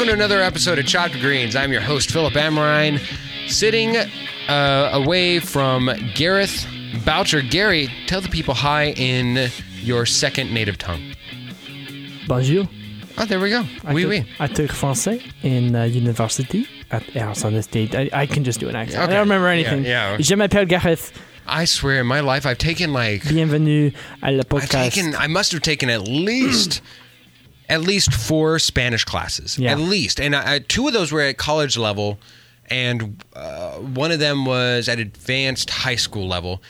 welcome to another episode of Chopped Greens. I'm your host, Philip Amrine, sitting uh, away from Gareth Boucher. Gary, tell the people hi in your second native tongue. Bonjour. Oh, there we go. I Oui, took, oui. I took français in uh, university at Arizona State. I, I can just do an accent. Okay. I don't remember anything. Yeah, yeah. Je m'appelle Gareth. I swear, in my life, I've taken like Bienvenue à I've podcast. taken. I must have taken at least. At least four Spanish classes, Yeah. at least, and I, two of those were at college level, and uh, one of them was at advanced high school level.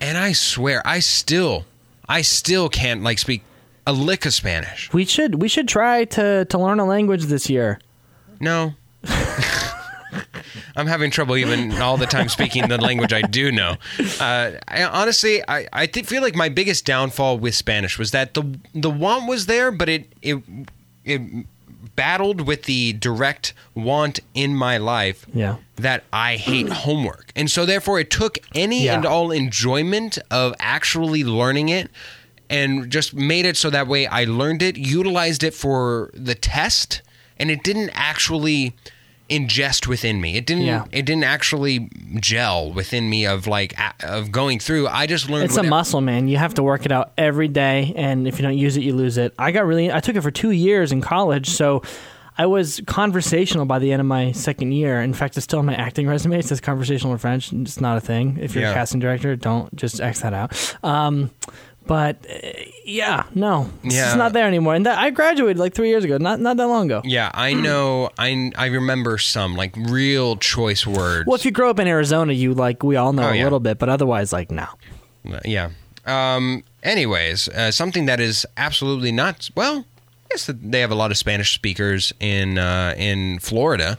And I swear, I still, I still can't like speak a lick of Spanish. we should we should try to to learn a language this year. No. I'm having trouble even all the time speaking the language I do know. Uh, I, honestly, I, I thi- feel like my biggest downfall with Spanish was that the the want was there, but it it it battled with the direct want in my life Yeah. that I hate homework. And so therefore it took any Yeah. and all enjoyment of actually learning it and just made it so that way I learned it, utilized it for the test, and it didn't actually ingest within me. It didn't Yeah. it didn't actually gel within me of like of going through. I just learned It's a muscle, man. You have to work it out every day, and if you don't use it, you lose it. I got really. I took it for two years in college, so I was conversational by the end of my second year. In fact, it's still on my acting resume. It says conversational in French. It's not a thing. If you're Yeah. a casting director, don't just X that out. Um, but uh, yeah, no, it's Yeah. just not there anymore. And that, I graduated like three years ago, not not that long ago. Yeah, I know. I I remember some like real choice words. Well, if you grow up in Arizona, you like we all know Oh, a yeah. little bit, but otherwise, like no. Yeah. Um, anyways, uh, something that is absolutely not well. Yes, they have a lot of Spanish speakers in uh, in Florida,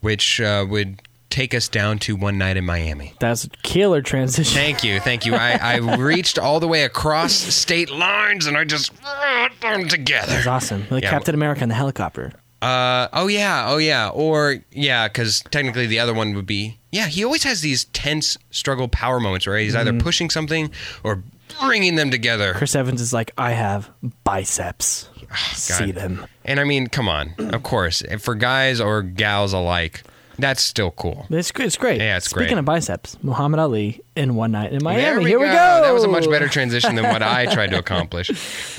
which uh, would take us down to one night in Miami. That's a killer transition. Thank you, thank you. I, I reached all the way across state lines, and I just put them together. That's awesome. Like Yeah. Captain America in the helicopter. Uh, oh yeah, oh yeah, or yeah, because technically the other one would be yeah. He always has these tense struggle power moments where he's either pushing something or bringing them together. Chris Evans is like, I have biceps. See them. And I mean, come on, of course, for guys or gals alike, that's still cool. It's, great- it's great. Yeah, it's Speaking great. Speaking of biceps, Muhammad Ali in One Night in Miami. There we Here go. we go. That was a much better transition than what I tried to accomplish.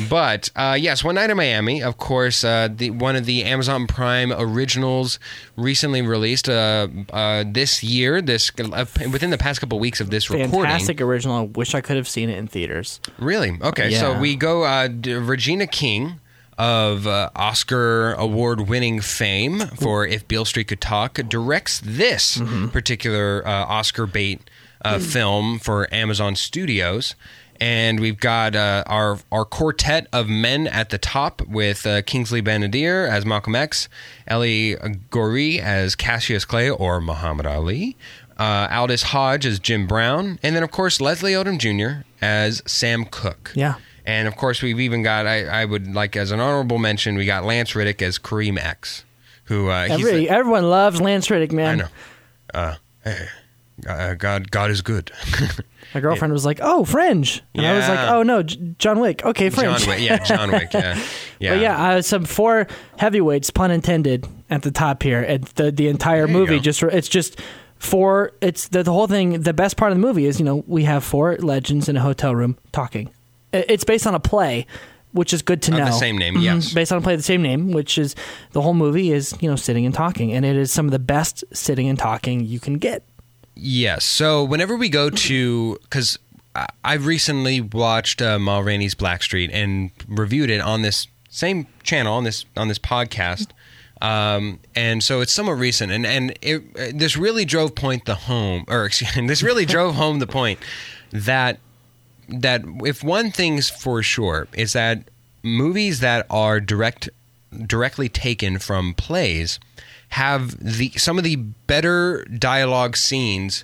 But uh, yes, one night in Miami. Of course, uh, the one of the Amazon Prime originals recently released uh, uh, this year. This uh, within the past couple weeks of this recording. Fantastic original. I wish I could have seen it in theaters. Really? Okay. So we go. Uh, Regina King of uh, Oscar award-winning fame for If Beale Street Could Talk directs this Mm-hmm. particular uh, Oscar bait uh, film for Amazon Studios. And we've got uh, our our quartet of men at the top with uh, Kingsley Ben-Adir as Malcolm X, Ellie Goree as Cassius Clay or Muhammad Ali, uh, Aldis Hodge as Jim Brown, and then of course Leslie Odom Jr. as Sam Cooke. Yeah. And of course, we've even got, I, I would like as an honorable mention, we got Lance Reddick as Kareem X, who uh, he's Every, the- everyone loves Lance Reddick, man. I know. Uh, uh, God, God is good. My girlfriend was like, "Oh, Fringe," and I was like, "Oh no, J- John Wick." Okay, Fringe. John Wick, yeah, John Wick, yeah, yeah. But yeah, uh, some four heavyweights, pun intended, at the top here. And the the entire There movie just it's just four. It's the, the whole thing. The best part of the movie is you know we have four legends in a hotel room talking. I- It's based on a play, which is good to Of know. the same name, Mhm. yes. based on a play of the same name, which is the whole movie is you know sitting and talking, and it is some of the best sitting and talking you can get. Yes. So whenever we go to, because I recently watched uh, Ma Rainey's Blackstreet and reviewed it on this same channel on this on this podcast, um, and so it's somewhat recent, and and it, uh, this really drove point the home, or excuse me, this really drove home the point that that if one thing's for sure is that movies that are direct directly taken from plays have the some of the better dialogue scenes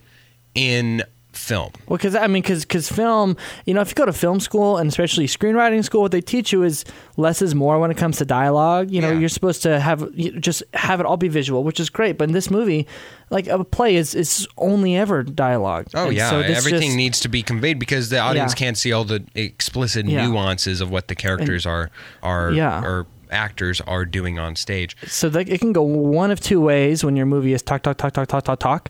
in film. Well, because I mean, because because film, you know, if you go to film school and especially screenwriting school, what they teach you is less is more when it comes to dialogue. You know, Yeah. you're supposed to have you just have it all be visual, which is great. But in this movie, like a play is is only ever dialogue. Oh And yeah, so this everything just- needs to be conveyed because the audience Yeah. can't see all the explicit Yeah. nuances of what the characters are are Yeah. are actors are doing on stage. So it can go one of two ways when your movie is talk, talk, talk, talk, talk, talk, talk.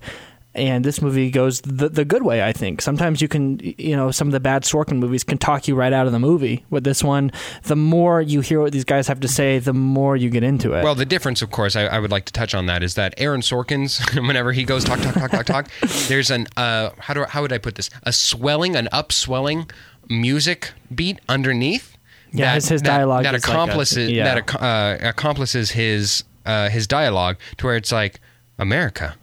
And this movie goes the, the good way, I think. Sometimes you can, you know, some of the bad Sorkin movies can talk you right out of the movie. With this one, the more you hear what these guys have to say, the more you get into it. Well, the difference, of course, I, I would like to touch on that is that Aaron Sorkin's, whenever he goes talk, talk, talk, talk, talk, there's an uh, how do how would I put this? A swelling, an upswelling music beat underneath. Yeah, his- his dialogue that, is like a- accomplishes yeah. that uh, accomplishes his uh, his dialogue to where it's like America.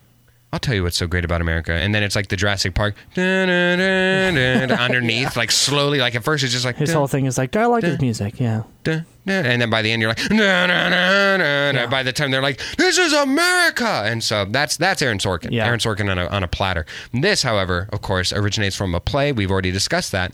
I'll tell you what's so great about America, and then it's like the Jurassic Park dun, dun, dun, dun, dun, underneath, like slowly. Like at first, it's just like His whole thing is like I like Dun. music. Yeah. and then by the end you're like dun. by the time they're like this is america and so that's that's aaron sorkin Yeah. aaron sorkin on a, on a platter this however of course originates from a play we've already discussed that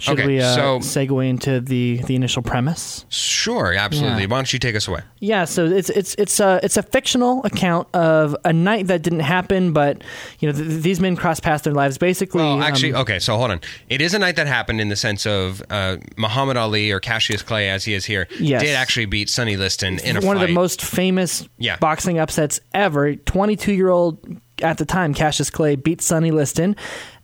Should Okay, we uh, so- segue into the the initial premise? sure absolutely Yeah. why don't you take us away Yeah, so it's it's it's a it's a fictional account of a night that didn't happen, but you know th- these men cross paths their lives. Basically, well actually um, okay so hold on it is a night that happened in the sense of uh, muhammad ali or cassius clay as he is here Yes. did actually beat sonny liston in a one fight of the most famous Yeah. boxing upsets ever. Twenty two year old at the time, Cassius Clay beat Sonny Liston.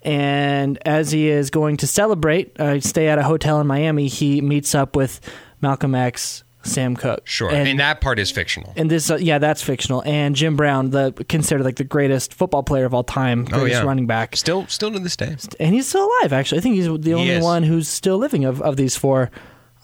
And as he is going to celebrate, uh, stay at a hotel in Miami, he meets up with Malcolm X, Sam Cooke. sure and, and, that part is fictional and this, uh, yeah, that's fictional. And Jim Brown, the considered like the greatest football player of all time, Oh, greatest yeah. running back. still still to this day and he's still alive. Actually, I think he's the only is. one who's still living of, of these four.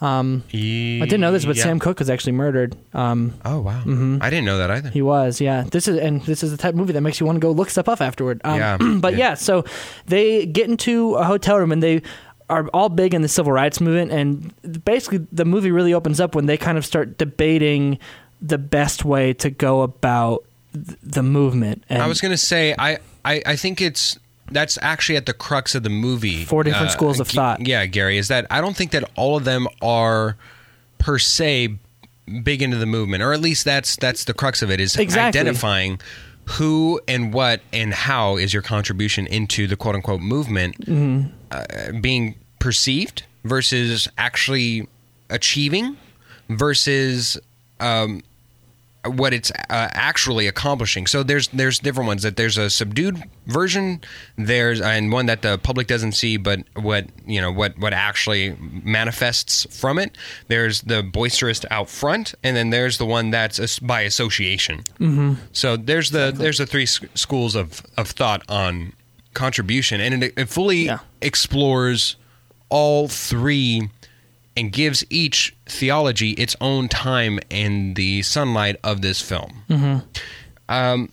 I didn't know this, but Yeah. Sam Cooke was actually murdered. Um, oh wow Mm-hmm. i didn't know that either he was, yeah. This is and this is the type of movie that makes you want to go look stuff up afterward. Um, Yeah. but Yeah. yeah, so they get into a hotel room and they are all big in the civil rights movement, and basically the movie really opens up when they kind of start debating the best way to go about th- the movement. And I was going to say I, I I think it's that's actually at the crux of the movie. Four different schools of G- thought. Yeah, Gary, is that I don't think that all of them are per se big into the movement, or at least that's that's the crux of it is Exactly. identifying who and what and how is your contribution into the quote unquote movement Mm-hmm. uh, being perceived versus actually achieving versus um, what it's uh, actually accomplishing. So there's there's different ones that there's a subdued version, there's and one that the public doesn't see, but what you know what what actually manifests from it. There's the boisterous out front, and then there's the one that's as- by association. Mm-hmm. So there's the there's the three schools of of thought on contribution, and it, it fully Yeah. explores all three and gives each theology its own time in the sunlight of this film. Mm-hmm. Um,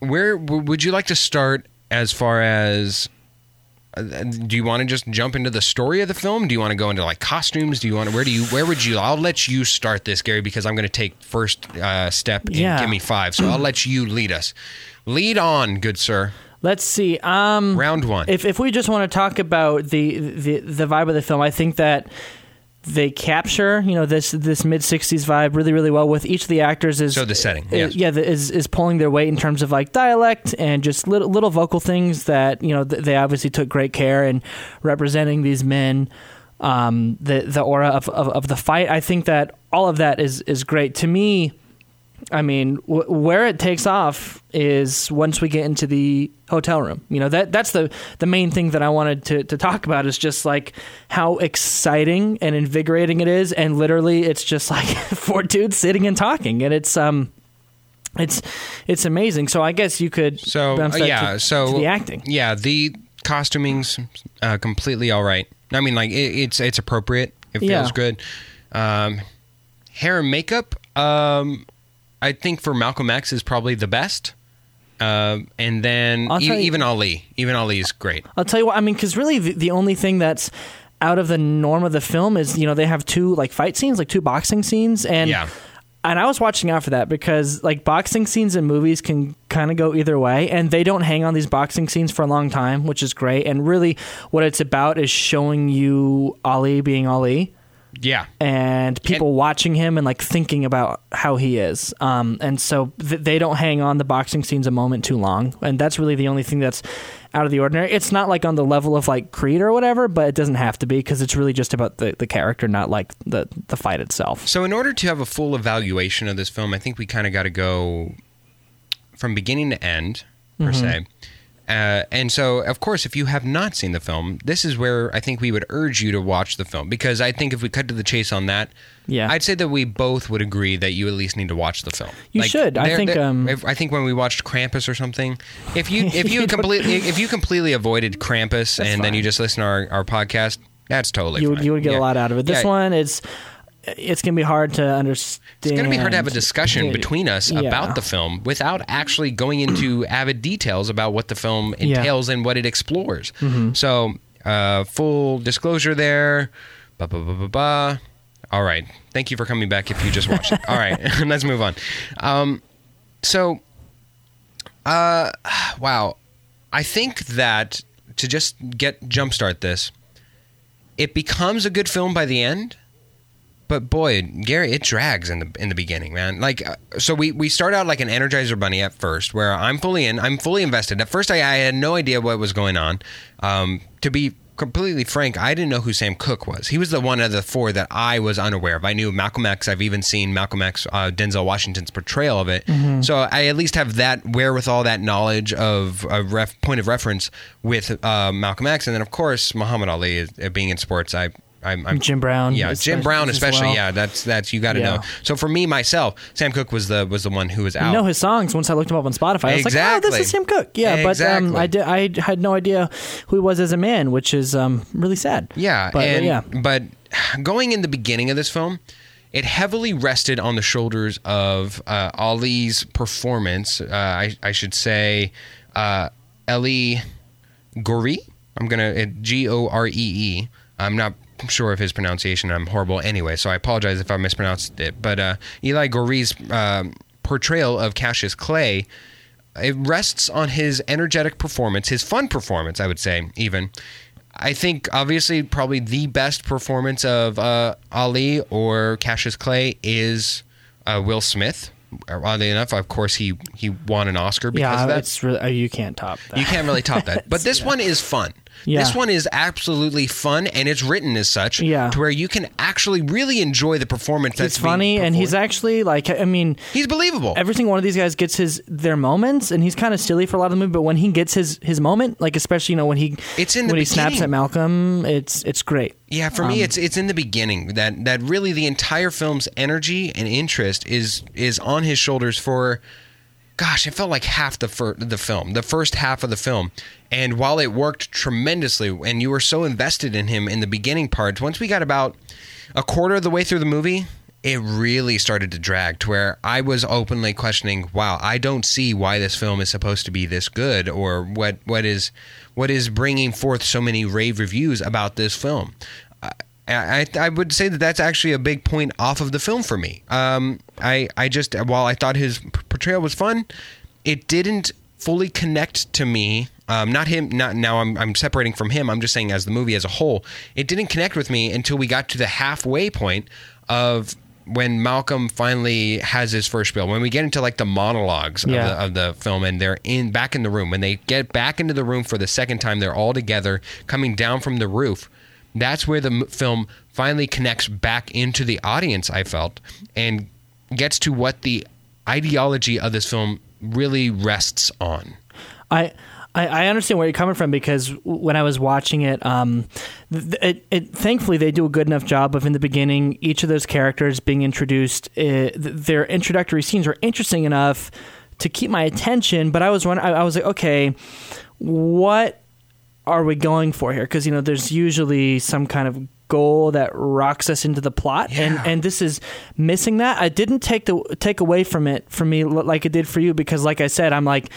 where w- would you like to start as far as? uh, Do you want to just jump into the story of the film? Do you want to go into like costumes? Do you want to, where do you where would you? I'll let you start this, Gary, because I'm going to take first uh, step in Yeah. Give Me Five. So I'll let you lead us. Lead on, good sir. let's see. Um, Round one. if if we just want to talk about the the the vibe of the film, I think that they capture you know this this mid '60s vibe really really well with each of the actors is So the setting, yes. yeah the- is is pulling their weight in terms of like dialect and just little little vocal things that you know th- they obviously took great care in representing these men. Um, the the aura of, of of the fight, I think that all of that is is great to me. I mean, w- where it takes off is once we get into the hotel room. You know that that's the the main thing that I wanted to to talk about is just like how exciting and invigorating it is, and literally it's just like four dudes sitting and talking, and it's um. It's it's amazing. So I guess you could So bounce uh, that yeah, to, so to the acting. Yeah, the costuming's uh, completely all right. I mean, like it, it's it's appropriate. It feels Yeah. good. Um, hair and makeup. Um, I think for Malcolm X is probably the best. Uh, and then e- you- even Ali, even Ali is great. I'll tell you what. I mean, because really, the, the only thing that's out of the norm of the film is you know they have two like fight scenes, like two boxing scenes, and Yeah. and I was watching out for that because like boxing scenes in movies can kind of go either way, and they don't hang on these boxing scenes for a long time, which is great. And really, what it's about is showing you Ali being Ali Yeah, and people watching him and like thinking about how he is. Um, and so th- they don't hang on the boxing scenes a moment too long, and that's really the only thing that's out of the ordinary. It's not like on the level of like Creed or whatever, but it doesn't have to be because it's really just about the, the character, not like the the fight itself. So, in order to have a full evaluation of this film, I think we kind of got to go from beginning to end, per Mm-hmm. se. Uh, and so, of course, if you have not seen the film, this is where I think we would urge you to watch the film because I think if we cut to the chase on that, Yeah. I'd say that we both would agree that you at least need to watch the film. You should. I think, um, if- I think when we watched Krampus or something, if you if you completely if you completely avoided Krampus and then you just listen to our, our podcast, that's totally You would fine. you would get Yeah. a lot out of it. This Yeah. one, it's it's gonna be hard to understand. It's going to be hard to have a discussion between us Yeah. about the film without actually going into avid details about what the film Yeah. Mm-hmm. entails and what it explores. So, uh, full disclosure there. Ba, ba, ba, ba, ba. All right. Thank you for coming back if you just watched it. All right. Let's move on. Um, so, uh, wow. I think that to just get jumpstart this, it becomes a good film by the end but boy, Gary, it drags in the in the beginning, man. Like, uh, so we we start out like an Energizer Bunny at first, where I'm fully in, I'm fully invested. At first, I, I had no idea what was going on. Um, to be completely frank, I didn't know who Sam Cooke was. He was the one of the four that I was unaware of. I knew Malcolm X. I've even seen Malcolm X, uh, Denzel Washington's portrayal of it. So I at least have that wherewithal, that knowledge of a ref, point of reference with uh, Malcolm X, and then of course Muhammad Ali is, uh, being in sports. I I'm, I'm Jim Brown, Yeah, Jim Brown, especially. well. Yeah, that's that's you got to Yeah. know. So for me myself, Sam Cooke was the was the one who was out. I know his songs once I looked him up on Spotify. I was like, oh, Exactly. this is Sam Cooke. Yeah, but um, I did. I had no idea who he was as a man, which is um, really sad. Yeah, but and, yeah, but going in the beginning of this film, it heavily rested on the shoulders of uh, Ali's performance. Uh, I, I should say, uh, Ellie Goree. I'm gonna G O R E E. I'm not sure of his pronunciation. I'm horrible anyway, so I apologize if I mispronounced it. But uh, Eli Goree's um, portrayal of Cassius Clay it rests on his energetic performance, his fun performance, I would say, even. I think obviously probably the best performance of uh, Ali or Cassius Clay is uh, Will Smith. Oddly enough, of course, he he won an Oscar because yeah, of that. it's really uh, you can't top that. You can't really top that. But this one is fun. Yeah. This one is absolutely fun, and it's written as such Yeah. to where you can actually really enjoy the performance. That's He's funny, and he's actually like, I mean, he's believable. every single one of these guys gets his their moments, and he's kind of silly for a lot of the movie. But when he gets his his moment, like especially you know when he It's in the when he snaps at Malcolm, it's it's great. Yeah, for Um, me, it's it's in the beginning that that really the entire film's energy and interest is is on his shoulders for, gosh, it felt like half the fir- the film, the first half of the film, and while it worked tremendously, and you were so invested in him in the beginning parts, once we got about a quarter of the way through the movie. It really started to drag to where I was openly questioning, wow, I don't see why this film is supposed to be this good or what what is what is bringing forth so many rave reviews about this film. I, I, would say that that's actually a big point off of the film for me. Um, I, I just, while I thought his portrayal was fun, it didn't fully connect to me. Um, not him. Not now. I'm, I'm separating from him. I'm just saying as the movie as a whole, it didn't connect with me until we got to the halfway point of when Malcolm finally has his first spiel. When we get into like the monologues Yeah. of, the, of the film, and they're in back in the room. When they get back into the room for the second time, they're all together coming down from the roof that's where the m- film finally connects back into the audience i felt and gets to what the ideology of this film really rests on I, I I understand where you're coming from because when I was watching it, um, it, it thankfully they do a good enough job of in the beginning each of those characters being introduced. Uh, th- their introductory scenes were interesting enough to keep my attention, but I was wondering, I, I was like, okay, what are we going for here? Because you know, there's usually some kind of goal that rocks us into the plot, Yeah. and and this is missing that. I didn't take the take away from it for me like it did for you because, like I said, I'm like.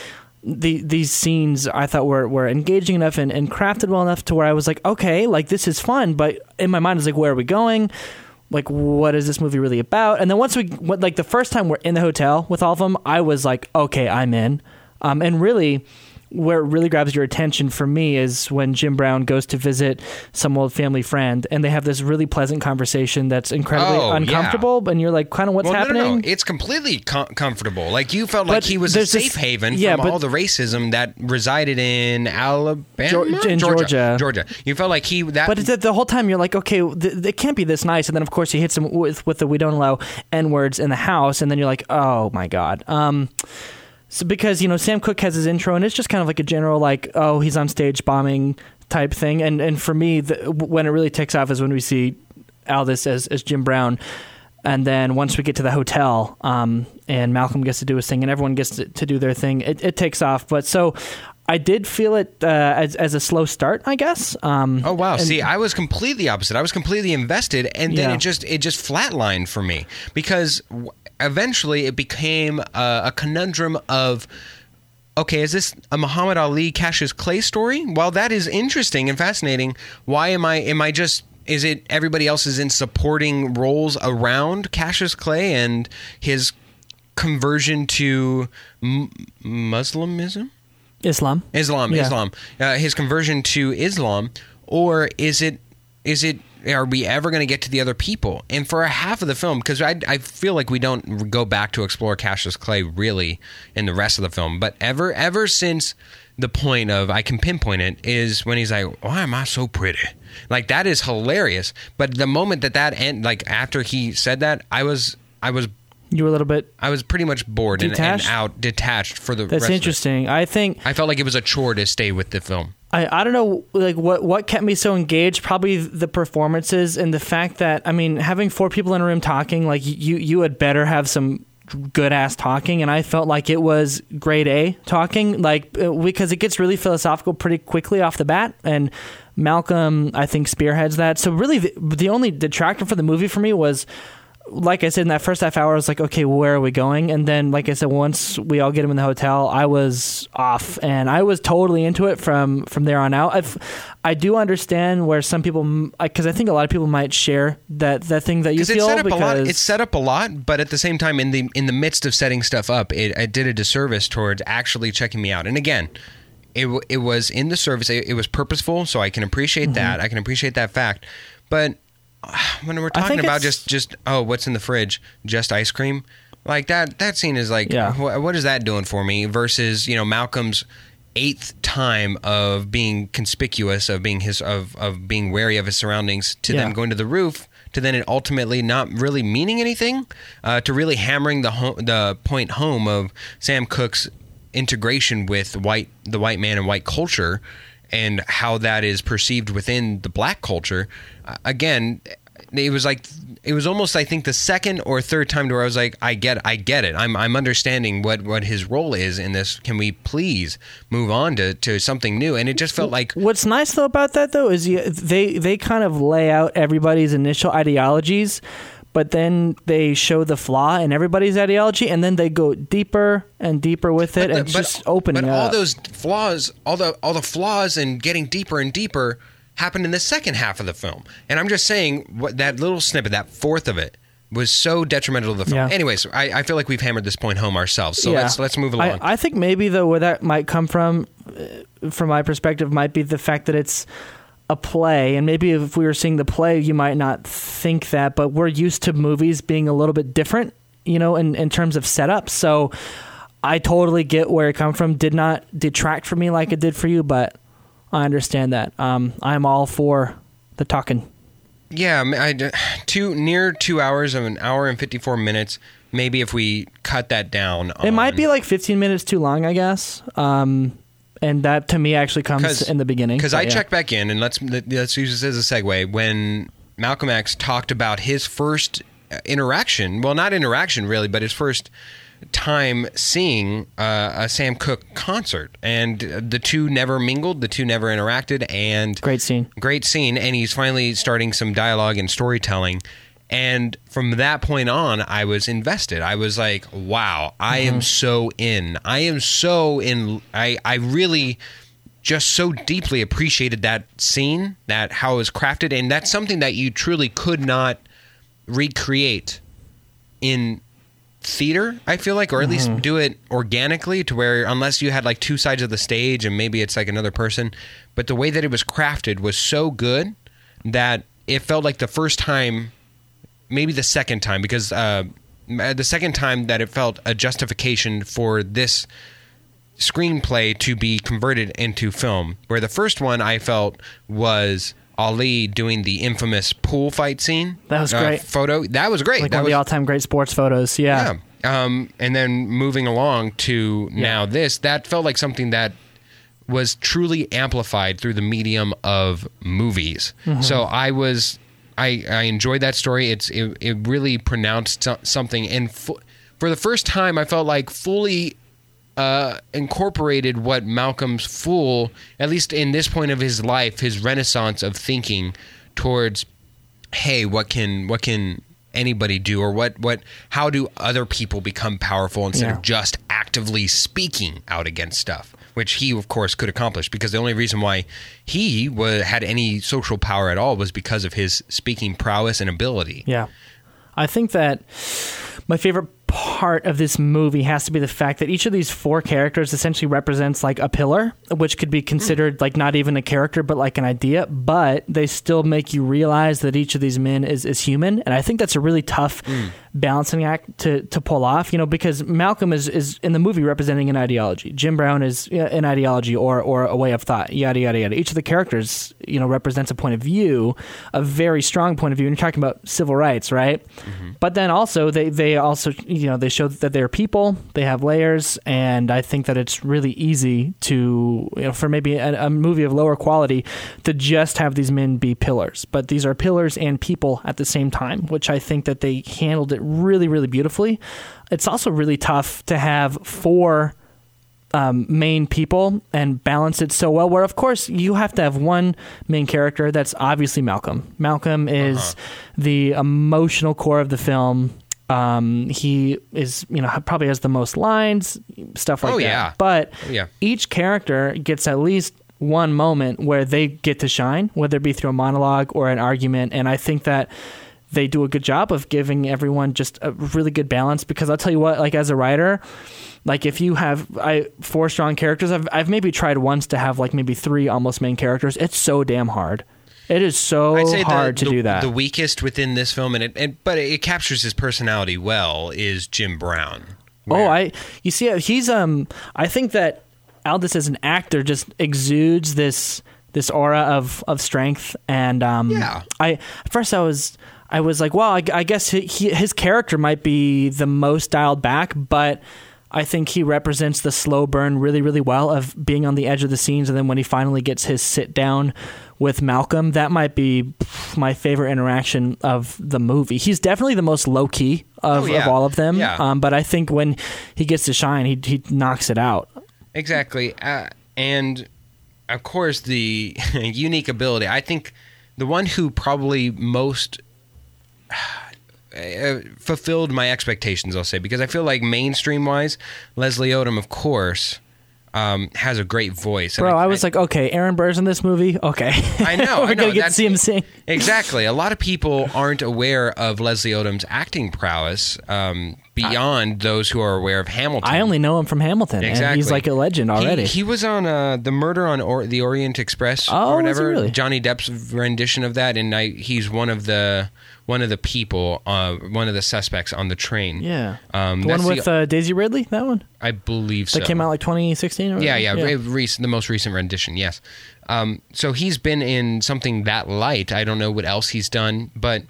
The, these scenes I thought were, were engaging enough and, and crafted well enough to where I was like, okay, like this is fun, but in my mind is like, where are we going? Like, what is this movie really about? And then once we, like the first time we're in the hotel with all of them, I was like, okay, I'm in. Um, and really, where it really grabs your attention for me is when Jim Brown goes to visit some old family friend, and they have this really pleasant conversation that's incredibly Oh, yeah. uncomfortable, and you're like, kind of what's well, happening? No, no, no. It's completely com- comfortable. Like you felt like he was a safe this- haven yeah, from but- all the racism that resided in Alabama, Geor- in Georgia. Georgia. You felt like he that. But the, the whole time you're like, okay, th- it can't be this nice. And then of course he hits him with with the we don't allow n words in the house, and then you're like, oh my god. Um, so because you know Sam Cooke has his intro, and it's just kind of like a general like, oh, he's on stage bombing type thing. And and for me, the, when it really takes off is when we see Aldis as as Jim Brown. And then once we get to the hotel, um, and Malcolm gets to do his thing, and everyone gets to, to do their thing, it, it takes off. But so, I did feel it uh, as as a slow start, I guess. Um, Oh wow! and- See, I was completely opposite. I was completely invested, and then Yeah. it just it just flatlined for me because eventually it became a, a conundrum of. Okay, is this a Muhammad Ali Cassius Clay story? While that is interesting and fascinating, why am I am I just is it everybody else is in supporting roles around Cassius Clay and his conversion to m- Muslimism? Islam. Islam, Yeah. Islam, uh, his conversion to Islam, or is it is it are we ever going to get to the other people? And for a half of the film, because I, I feel like we don't go back to explore Cassius Clay really in the rest of the film, but ever ever since the point of I can pinpoint it is when he's like, "Why am I so pretty?" Like that is hilarious. But the moment that that end, like after he said that, I was I was You were a little bit. I was pretty much bored and, and out, detached for the. That's rest of it. interesting. I think I felt like it was a chore to stay with the film. I, I don't know like what what kept me so engaged. Probably the performances and the fact that I mean having four people in a room talking like you you had better have some good ass talking and I felt like it was grade A talking like uh, because it gets really philosophical pretty quickly off the bat and Malcolm I think spearheads that. So really the, the only detractor for the movie for me was like I said in that first half hour, I was like, okay, where are we going? And then, like I said, once we all get him in the hotel, I was off, and I was totally into it from from there on out. I've, I do understand where some people, because I think a lot of people might share that that thing that you because it feel set up because a lot. It set up a lot, but at the same time, in the in the midst of setting stuff up, it, it did a disservice towards actually checking me out. And again, it it was in the service. It, it was purposeful, so I can appreciate Mm-hmm. that. I can appreciate that fact. But when we're talking about just just oh, what's in the fridge? Just ice cream. Like that. That scene is like, Yeah. wh- what is that doing for me? Versus you know Malcolm's eighth time of being conspicuous, of being his of of being wary of his surroundings, to Yeah. them going to the roof, to then it ultimately not really meaning anything, uh, to really hammering the ho- the point home of Sam Cooke's integration with white the white man and white culture, and how that is perceived within the black culture. Uh, again, it was like it was almost I think the second or third time to where I was like I get I get it I'm I'm understanding what what his role is in this can we please move on to to something new and it just felt like What's nice though about that though is they they kind of lay out everybody's initial ideologies, but then they show the flaw in everybody's ideology, and then they go deeper and deeper with it, and it's just opening but up. all those flaws, all the all the flaws and getting deeper and deeper happened in the second half of the film. And I'm just saying what that little snippet, that fourth of it, was so detrimental to the film. Yeah. Anyways, I, I feel like we've hammered this point home ourselves. So Yeah. let's let's move along. I, I think maybe though where that might come from, uh, from my perspective, might be the fact that it's a play, and maybe if we were seeing the play, you might not think that, but we're used to movies being a little bit different, you know, in in terms of setup. So I totally get where it come from. Did not detract from me like it did for you, but I understand that. Um, I'm all for the talking. Yeah, I, two near two hours of an hour and fifty four minutes. Maybe if we cut that down, It might be like 15 minutes too long, I guess. Um, and that to me actually comes in the beginning. Because I yeah. checked back in, and let's let's use this as a segue. When Malcolm X talked about his first uh, interaction, well, not interaction really, but his first time seeing uh, a Sam Cooke concert, and the two never mingled, the two never interacted, and Great scene. great scene and he's finally starting some dialogue and storytelling and from that point on i was invested. I was like wow i am mm-hmm. so in. I am so in i i really just so deeply appreciated that scene that how it was crafted and that's something that you truly could not recreate in theater. I feel like, or at least mm-hmm. do it organically, to where unless you had like two sides of the stage and maybe it's like another person, but the way that it was crafted was so good that it felt like the first time, maybe the second time, because uh, the second time that it felt a justification for this screenplay to be converted into film. Where the first one I felt was Ali doing the infamous pool fight scene. That was uh, great. photo. That was great. Like that one of was, the all-time great sports photos. Yeah. yeah. Um, and then moving along to now this, that felt like something that was truly amplified through the medium of movies. Mm-hmm. So I was, I, I enjoyed that story. It's it, it really pronounced something, and for the first time, I felt like fully uh, incorporated what Malcolm's fool, at least in this point of his life, his renaissance of thinking towards, hey, what can what can anybody do, or what what how do other people become powerful instead Yeah. of just actively speaking out against stuff, which he of course could accomplish because the only reason why he wa had any social power at all was because of his speaking prowess and ability. Yeah. I think that my favorite part of this movie has to be the fact that each of these four characters essentially represents like a pillar, which could be considered like not even a character, but like an idea. But they still make you realize that each of these men is, is human. And I think that's a really tough mm. Balancing act to, to pull off, you know, because Malcolm is, is in the movie representing an ideology. Jim Brown is an ideology or, or a way of thought, yada, yada, yada. Each of the characters, you know, represents a point of view, a very strong point of view. And you're talking about civil rights, right? Mm-hmm. But then also they, they also, you know, they show that they're people, they have layers. And I think that it's really easy to, you know, for maybe a, a movie of lower quality to just have these men be pillars. But these are pillars and people at the same time, which I think that they handled it really, really beautifully. It's also really tough to have four um, main people and balance it so well. Where of course you have to have one main character that's obviously Malcolm. Malcolm is the emotional core of the film. Um, he is, you know, probably has the most lines, stuff like Oh, that. yeah. But Oh, yeah. each character gets at least one moment where they get to shine, whether it be through a monologue or an argument. And I think that they do a good job of giving everyone just a really good balance. Because I'll tell you what, like as a writer, like if you have I four strong characters, I've I've maybe tried once to have like maybe three almost main characters. It's so damn hard. It is so I'd say hard the, to the, do that. The weakest within this film, and it, and, but it captures his personality well, is Jim Brown. Oh, I you see, he's um. I think that Aldis as an actor just exudes this this aura of of strength, and um. Yeah. I at first I was I was like, well, I, I guess he, he, his character might be the most dialed back, but. I think he represents the slow burn really, really well of being on the edge of the scenes, and then when he finally gets his sit down with Malcolm, that might be my favorite interaction of the movie. He's definitely the most low key of, Oh, yeah. of all of them. Yeah. Um, but I think when he gets to shine, he he knocks it out. Exactly. Uh, and of course, the unique ability. I think the one who probably most uh, fulfilled my expectations, I'll say, because I feel like mainstream wise, Leslie Odom, of course, um, has a great voice. Bro, I was like, okay, Aaron Burr's in this movie. Okay, I know, we're I know, gonna get to see him sing. Exactly. A lot of people aren't aware of Leslie Odom's acting prowess um, beyond those who are aware of Hamilton. I only know him from Hamilton, and Exactly. he's like a legend already. He, he was on uh, the Murder on or- the Orient Express Oh, or whatever. really? Johnny Depp's rendition of that, and I, he's one of the one of the people, uh, one of the suspects on the train. yeah, um, the one with uh, Daisy Ridley. That one I believe so. that came out like 2016. Or Yeah, yeah, recent, the most recent rendition. Yes. Um, so he's been in something that light. I don't know what else he's done, but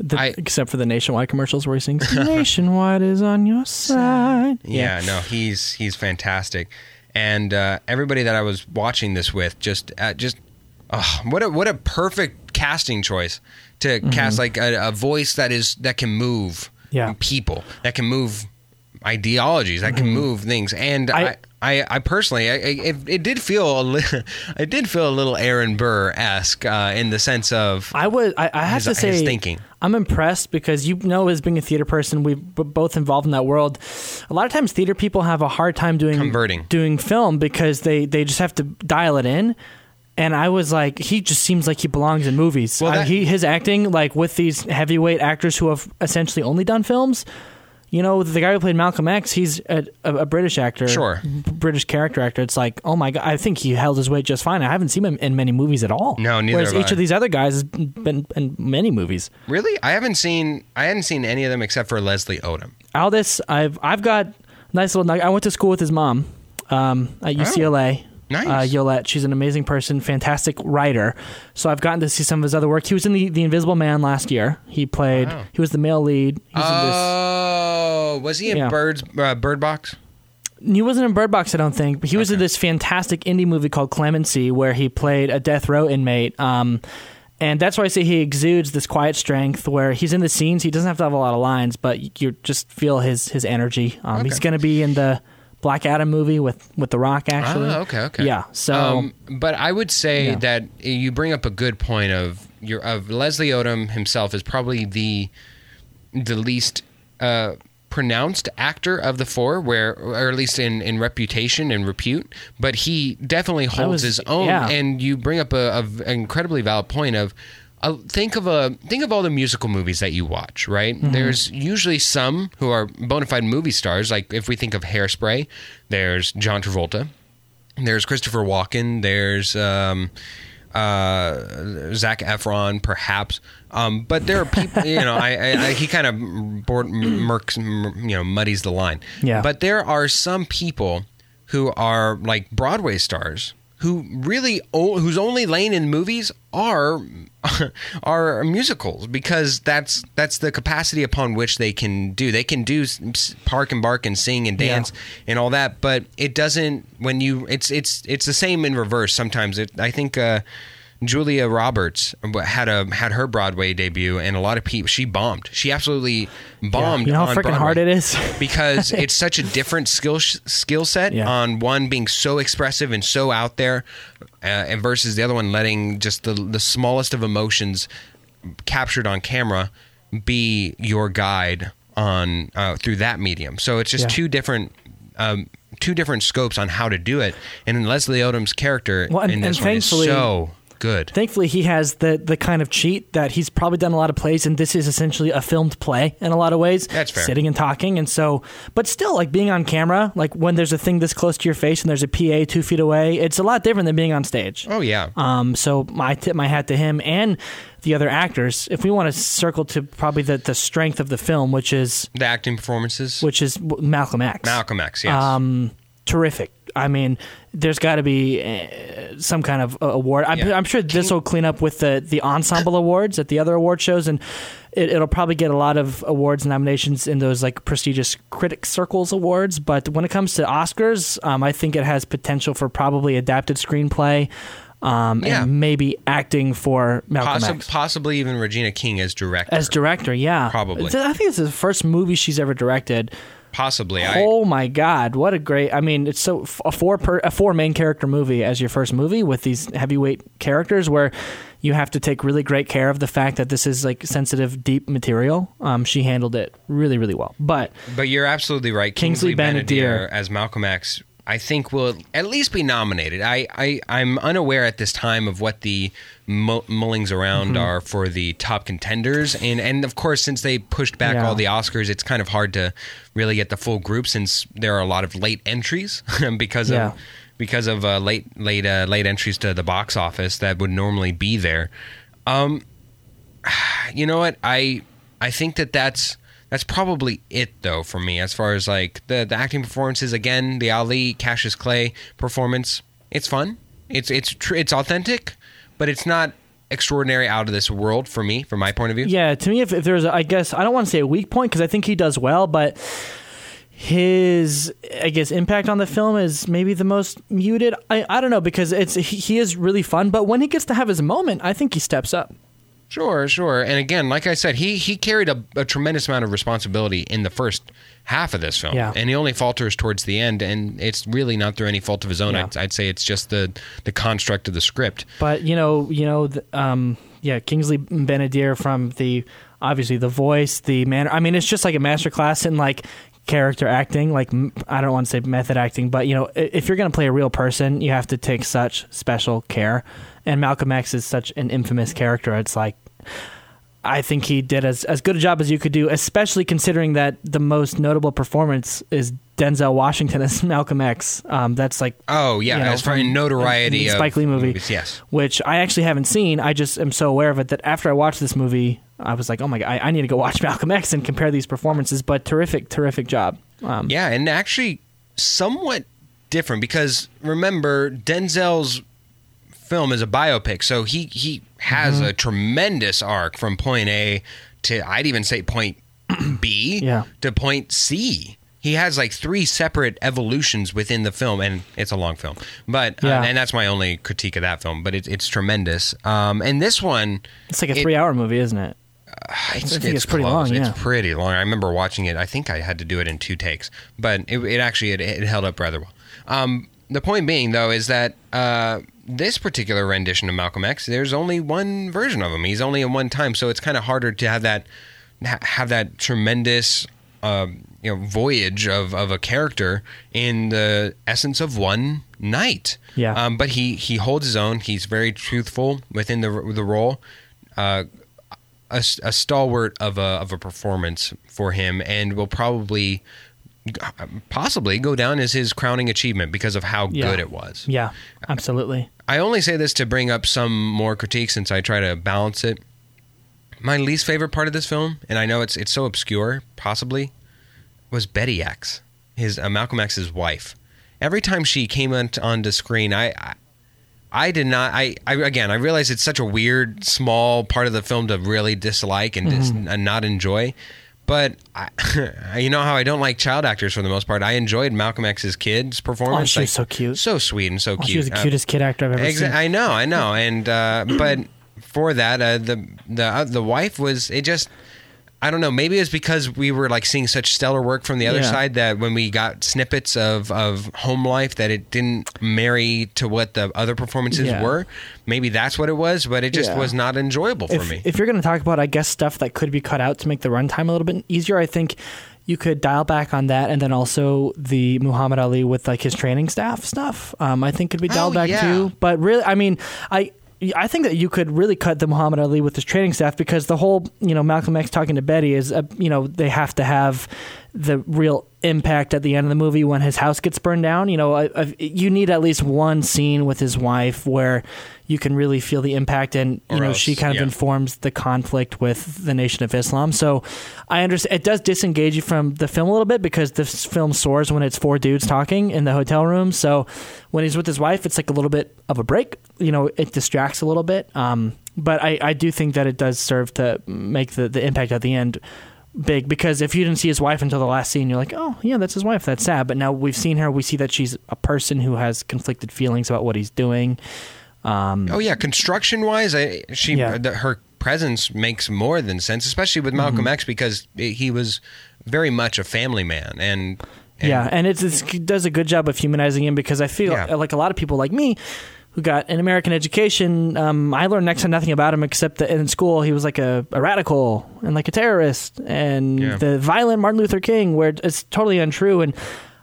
The- I- except for the Nationwide commercials where he sings "Nationwide is on your side." Yeah, no, he's he's fantastic, and uh, everybody that I was watching this with just uh, just oh, what a what a perfect casting choice to Mm-hmm. cast like a, a voice that is that can move Yeah. people that can move ideologies that can move things and Mm-hmm. I- I. I, I personally, I, I, it, it did feel a li- it did feel a little Aaron Burr esque uh, in the sense of I was. I, I have His- to say, his thinking. I'm impressed because you know, as being a theater person, b- both involved in that world. A lot of times, theater people have a hard time doing Converting. doing film because they they just have to dial it in. And I was like, he just seems like he belongs in movies. Well, I- that- he his acting, like with these heavyweight actors who have essentially only done films, you know, the guy who played Malcolm X, he's a, a, a British actor, Sure. B- British character actor. It's like, oh my god, I think he held his weight just fine. I haven't seen him in many movies at all. No, neither Whereas have each I. of these other guys has been in many movies. Really? I haven't seen I hadn't seen any of them except for Leslie Odom. Aldis, I've I've got nice little. nug- I went to school with his mom um, at UCLA. Oh, Nice. Uh, Yolette, she's an amazing person, fantastic writer. So I've gotten to see some of his other work. He was in the, the Invisible Man last year. He played. Wow. He was the male lead. He was in this. Oh, was he in Yeah. Birds uh, Bird Box? He wasn't in Bird Box, I don't think, but he was in this fantastic indie movie called Clemency, where he played a death row inmate. Um, and that's why I say he exudes this quiet strength, where he's in the scenes. He doesn't have to have a lot of lines, but you just feel his his energy. Um, He's going to be in the Black Adam movie with with The Rock, actually. Ah, okay, okay. Yeah. So Um, but I would say Yeah. that you bring up a good point of your of Leslie Odom himself is probably the the least uh, pronounced actor of the four, where or at least in, in reputation and repute. But he definitely holds was- his own. yeah. And you bring up a, a an incredibly valid point of. Uh, think of a think of all the musical movies that you watch, right? Mm-hmm. There's usually some who are bona fide movie stars. Like if we think of Hairspray, there's John Travolta, there's Christopher Walken. There's um, uh, Zac Efron, perhaps. Um, but there are people, you know, I, I, I he kind of board, murks, you know, muddies the line. Yeah. But there are some people who are like Broadway stars who really o- whose only lane in movies are are musicals because that's that's the capacity upon which they can do. They can do park and bark and sing and Yeah. dance and all that, but it doesn't when you it's it's it's the same in reverse sometimes. It I think uh Julia Roberts had a had her Broadway debut, and a lot of people she bombed. She absolutely bombed. you know how freaking Broadway hard it is. because it's such a different skill skill set Yeah. on one being so expressive and so out there, uh, and versus the other one letting just the the smallest of emotions captured on camera be your guide on uh, through that medium. So it's just Yeah. two different. Um, Two different scopes on how to do it, and in Leslie Odom's character Well, and- in this one is so good. Thankfully, he has the the kind of cheat that he's probably done a lot of plays, and this is essentially a filmed play in a lot of ways. That's fair. Sitting and talking, and so, but still, like being on camera, like when there's a thing this close to your face and there's a PA two feet away, it's a lot different than being on stage. oh yeah, Um, so I tip my hat to him and the other actors. If we want to circle to probably the, the strength of the film, which is the acting performances. which is Malcolm X. Malcolm X, yes. Um, terrific. I mean, there's got to be uh, some kind of uh, award. I'm, Yeah. I'm sure this will clean up with the the ensemble awards at the other award shows, and it, it'll probably get a lot of awards and nominations in those like prestigious critic circles awards. But when it comes to Oscars, um, I think it has potential for probably adapted screenplay. Um, Yeah. and maybe acting for Malcolm Possi- X possibly even Regina King as director. as director. Yeah, Probably. I think is the first movie she's ever directed. Possibly. I, Oh my god, what a great! I mean, it's so a four per, a four main character movie as your first movie with these heavyweight characters where you have to take really great care of the fact that this is like sensitive, deep material. Um, she handled it really, really well. But But you're absolutely right. Kingsley Kingsley, Ben-Adir. Ben-Adir as Malcolm X, I think will at least be nominated. I, I I'm unaware at this time of what the mu- mullings around Mm-hmm. are for the top contenders, and and of course since they pushed back Yeah. all the Oscars, it's kind of hard to really get the full group since there are a lot of late entries because Yeah. of because of uh, late late uh, late entries to the box office that would normally be there. Um, you know what I I think that that's that's probably it though for me as far as like the the acting performances again the Ali Cassius Clay performance it's fun it's it's tr- it's authentic but it's not extraordinary out of this world for me from my point of view yeah, to me, if, if there's, a, I guess I don't want to say a weak point because I think he does well, but his I guess impact on the film is maybe the most muted. I, I don't know because it's he, he is really fun, but when he gets to have his moment, I think he steps up. Sure, sure. And again, like I said, he he carried a, a tremendous amount of responsibility in the first half of this film, Yeah. and he only falters towards the end. And it's really not through any fault of his own. Yeah. I'd, I'd say it's just the the construct of the script. But you know, you know, the, um, yeah, Kingsley Ben-Adir from the obviously the voice, the manner. I mean, it's just like a masterclass in like character acting. Like i don't want to say method acting, but you know, if you're going to play a real person, you have to take such special care. And Malcolm X is such an infamous character. It's like. I think he did as as good a job as you could do, especially considering that the most notable performance is Denzel Washington as Malcolm X. Um, that's like Oh yeah, you know, as far as notoriety of Spike Lee movie. movies, yes. which I actually haven't seen. I just am so aware of it that after I watched this movie, I was like, oh my god, I, I need to go watch Malcolm X and compare these performances. But terrific, terrific job. Um, Yeah, and actually somewhat different because remember Denzel's film is a biopic, so he he has Mm-hmm. a tremendous arc from point A to I'd even say point B Yeah. to point C. He has like three separate evolutions within the film, and it's a long film. But uh, and that's my only critique of that film. But it's it's tremendous. Um, and this one, It's like a three-hour movie, isn't it? it's, think it's pretty long, yeah. It's pretty long. I remember watching it. I think I had to do it in two takes, but it, it actually it, it held up rather well. Um, the point being, though, is that uh, this particular rendition of Malcolm X, there's only one version of him. He's only in one time, so it's kind of harder to have that ha- have that tremendous. Um, you know, voyage of, of a character in the essence of one night. Yeah. Um, but he, he holds his own. He's very truthful within the the role. Uh, a, a stalwart of a of a performance for him, and will probably, possibly, go down as his crowning achievement because of how Yeah. good it was. Yeah, absolutely. I only say this to bring up some more critiques since I try to balance it. My least favorite part of this film, and I know it's it's so obscure, possibly, was Betty X, his uh, Malcolm X's wife. Every time she came on onto screen, I, I I did not. I, I again, I realize it's such a weird, small part of the film to really dislike and, dis, and not enjoy. But I, you know how I don't like child actors for the most part. I enjoyed Malcolm X's kid's performance. Oh, she was so cute. so sweet and so Oh, cute. she was the Uh, cutest kid actor I've ever Exa- seen. I know, I know, and uh, but for that, uh, the the uh, the wife was it just. I don't know. Maybe it's because we were like seeing such stellar work from the other Yeah. side that when we got snippets of, of home life that it didn't marry to what the other performances Yeah. were. Maybe that's what it was, but it just Yeah. was not enjoyable for if, me. if you're going to talk about, I guess, stuff that could be cut out to make the runtime a little bit easier, I think you could dial back on that, and then also the Muhammad Ali with like his training staff stuff. Um, I think could be dialed Oh, back too. But really, I mean, I. I think that you could really cut the Muhammad Ali with his training staff because the whole, you know, Malcolm X talking to Betty is, you know, they have to have the real impact at the end of the movie when his house gets burned down. You know, I, I, you need at least one scene with his wife where you can really feel the impact, and you Or know, else, she kind of yeah. informs the conflict with the Nation of Islam. So I understand it does disengage you from the film a little bit because this film soars when it's four dudes talking in the hotel room. So when he's with his wife, it's like a little bit of a break. You know, it distracts a little bit. Um, but I, I do think that it does serve to make the, the impact at the end big because if you didn't see his wife until the last scene, you're like, oh yeah, that's his wife. That's sad. But now we've seen her. We see that she's a person who has conflicted feelings about what he's doing. Um, oh yeah, construction wise, I, she Yeah. Mm-hmm. the, her presence makes more than sense, especially with Malcolm X because he was very much a family man and. and yeah, and it's, it's, it does a good job of humanizing him because I feel Yeah. like a lot of people like me who got an American education, um, I learned next to nothing about him except that in school he was like a, a radical and like a terrorist and Yeah. the violent Martin Luther King, where it's totally untrue. And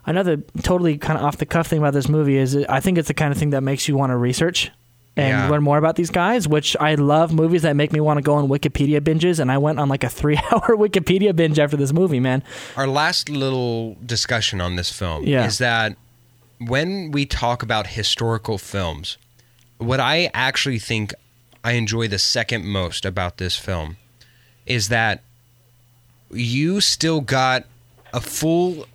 another totally kind of off the cuff thing about this movie is I think it's the kind of thing that makes you want to research and Yeah. learn more about these guys, which I love movies that make me want to go on Wikipedia binges. And I went on like a three hour Wikipedia binge after this movie, man. our last little discussion on this film Yeah. is that when we talk about historical films, what I actually think I enjoy the second most about this film is that you still got a full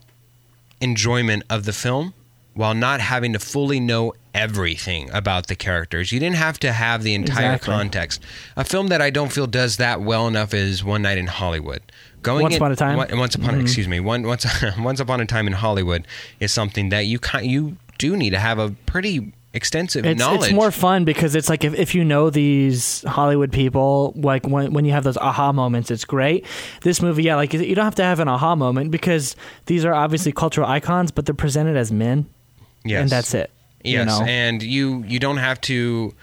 enjoyment of the film while not having to fully know everything about the characters. You didn't have to have the entire Exactly. context. A film that I don't feel does that well enough is One Night in Hollywood. Going Once in- Upon a Time? One- Once upon, mm-hmm. excuse me, one once once upon a time in Hollywood is something that you you do need to have a pretty extensive It's, knowledge. it's more fun because it's like if, if you know these Hollywood people, like when when you have those aha moments, it's great. This movie, yeah, like you don't have to have an aha moment because these are obviously cultural icons, but they're presented as men, yes. and that's it. Yes, you know? and you you don't have to.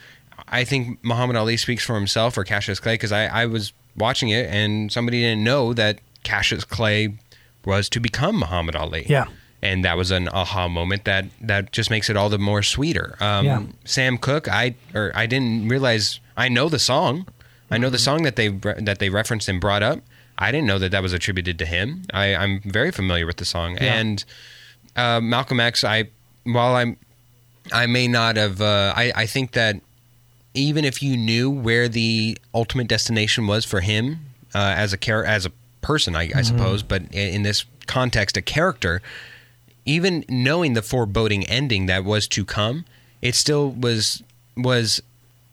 I think Muhammad Ali speaks for himself or Cassius Clay because I, I was watching it and somebody didn't know that Cassius Clay was to become Muhammad Ali. Yeah. And that was an aha moment that that just makes it all the more sweeter. Um, Yeah. Sam Cooke, I or I didn't realize I know the song. I know the song that they that they referenced and brought up. I didn't know that that was attributed to him. I, I'm very familiar with the song, Yeah. and uh, Malcolm X. I while I'm I may not have. Uh, I I think that even if you knew where the ultimate destination was for him uh, as a char- as a person, I, I suppose, but in, in this context, a character, even knowing the foreboding ending that was to come, it still was was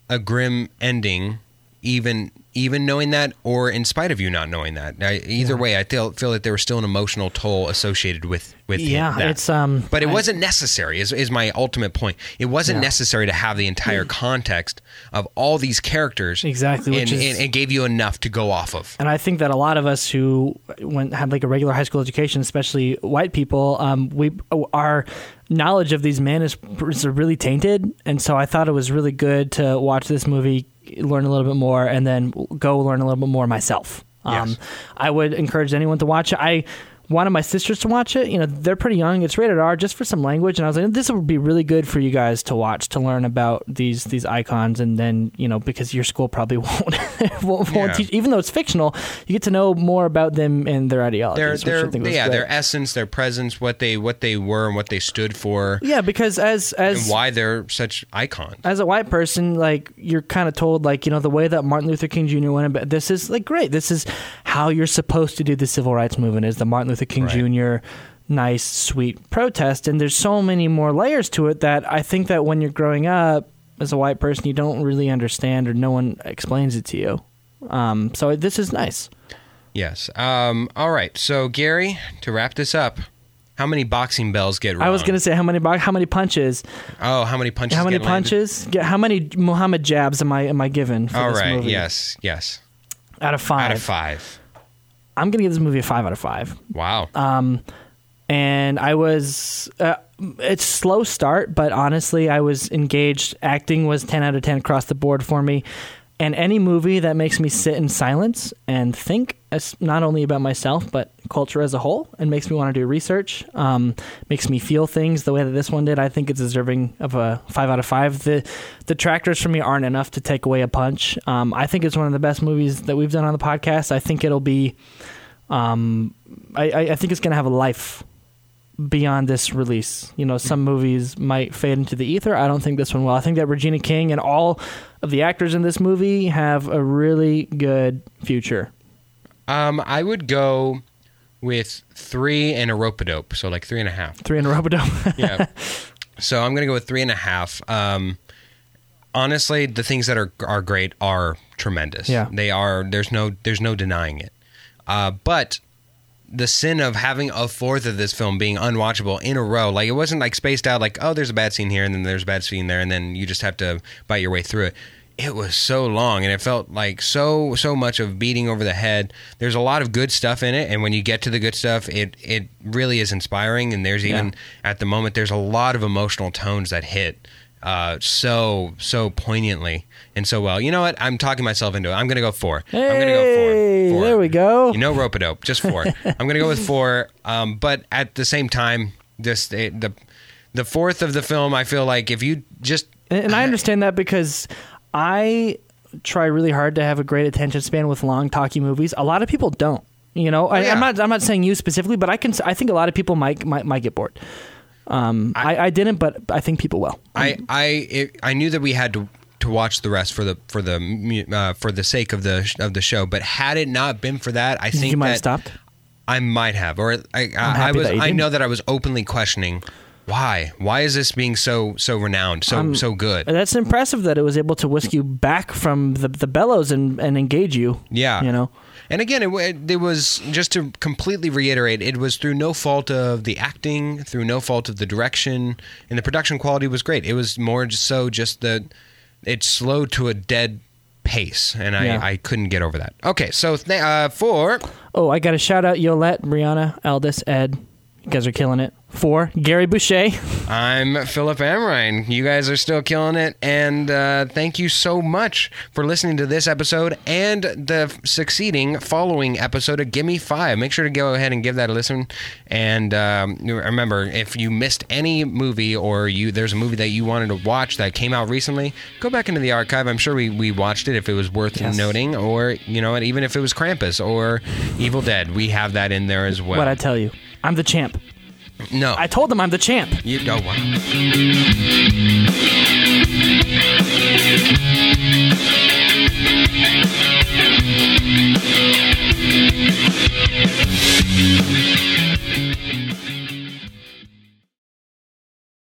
a grim ending, even even knowing that, or in spite of you not knowing that. I, either way, I feel feel that there was still an emotional toll associated with with Yeah, that. it's, um, but it I- wasn't necessary. Is is my ultimate point? It wasn't Yeah. necessary to have the entire context of all these characters Exactly, and, is- and, and gave you enough to go off of. And I think that a lot of us who went had like a regular high school education, especially white people, um, we our knowledge of these men is, is really tainted. And so I thought it was really good to watch this movie, learn a little bit more, and then go learn a little bit more myself. Um, Yes. I would encourage anyone to watch. I wanted my sisters to watch it. You know, they're pretty young. It's rated R just for some language, and I was like, this would be really good for you guys to watch to learn about these these icons, and then you know because your school probably won't won't, Yeah. won't teach, even though it's fictional, you get to know more about them and their ideologies. Their their I think was yeah, great. their essence, their presence, what they what they were and what they stood for, yeah, because as as and why they're such icons. as a white person, like you're kind of told, like you know, the way that Martin Luther King Jr. went about this is like great. This is how you're supposed to do the civil rights movement. Is the Martin Luther King Right. Jr. nice, sweet protest, and there's so many more layers to it that I think that when you're growing up as a white person, you don't really understand, or no one explains it to you. Um, so this is nice. Yes. Um, all right. So Gary, to wrap this up, how many boxing bells get wrong? I was gonna say how many bo- how many punches, Oh, how many punches? how many landed? punches, get, how many Muhammad jabs am I am I given for All right. movie? Yes. Yes. out of five. Out of five. I'm gonna give this movie a five out of five. Wow. Um, and I was uh, it's slow start, but honestly, I was engaged. Acting was ten out of ten across the board for me. And any movie that makes me sit in silence and think, as not only about myself but culture as a whole, and makes me want to do research, um, makes me feel things the way that this one did. I think it's deserving of a five out of five. The the tractors for me aren't enough to take away a punch. Um, I think it's one of the best movies that we've done on the podcast. I think it'll be. Um, I, I think it's gonna have a life beyond this release. You know, some movies might fade into the ether. I don't think this one will. I think that Regina King and all of the actors in this movie have a really good future. Um, I would go with three and a rope dope, so like three and a half. Three in a but don't- Yeah. so I'm gonna go with three and a half. Um, honestly, the things that are are great are tremendous. Yeah. they are. There's no there's no denying it. Uh, but the sin of having a fourth of this film being unwatchable in a row, like it wasn't like spaced out, like oh, there's a bad scene here and then there's a bad scene there, and then you just have to bite your way through it. It was so long, and it felt like so so much of beating over the head. There's a lot of good stuff in it, and when you get to the good stuff, it it really is inspiring. And there's even at the moment there's a lot of emotional tones that hit uh, so so poignantly and so well. You know what? I'm talking myself into it. I'm gonna go four. I'm gonna go Hey, four. four. there we go. You know, rope a dope, just four. I'm gonna go with four. Um, but at the same time, just the the the fourth of the film, I feel like if you just and I understand that because I try really hard to have a great attention span with long, talky movies. A lot of people don't. You know, I, Oh, yeah. I'm not. I'm not saying you specifically, but I can. I think a lot of people might might, might get bored. Um, I, I didn't, but I think people will. I I it, I knew that we had to to watch the rest for the for the uh, for the sake of the of the show. But had it not been for that, I think you might have stopped. I might have, or I, I, I was. I know that I was openly questioning why. Why is this being so so renowned, so Um, so good? That's impressive that it was able to whisk you back from the the bellows and, and engage you. Yeah, You know. And again, it, it was just to completely reiterate, it was through no fault of the acting, through no fault of the direction, and the production quality was great. It was more just so just the it slowed to a dead pace, and I, Yeah. I couldn't get over that. Okay, so th- uh, for Oh, I got a shout out Yolette, Brianna, Aldis, Ed. You guys are killing it. Four, Gary Boucher. I'm Philip Amrine. You guys are still killing it, and uh, thank you so much for listening to this episode and the succeeding following episode of Gimme Five. Make sure to go ahead and give that a listen. And um, remember, if you missed any movie or you there's a movie that you wanted to watch that came out recently, go back into the archive. I'm sure we, we watched it if it was worth Yes. noting, or you know, even if it was Krampus or Evil Dead, we have that in there as well. What I tell you, I'm the champ. No. I told them I'm the champ. You don't want.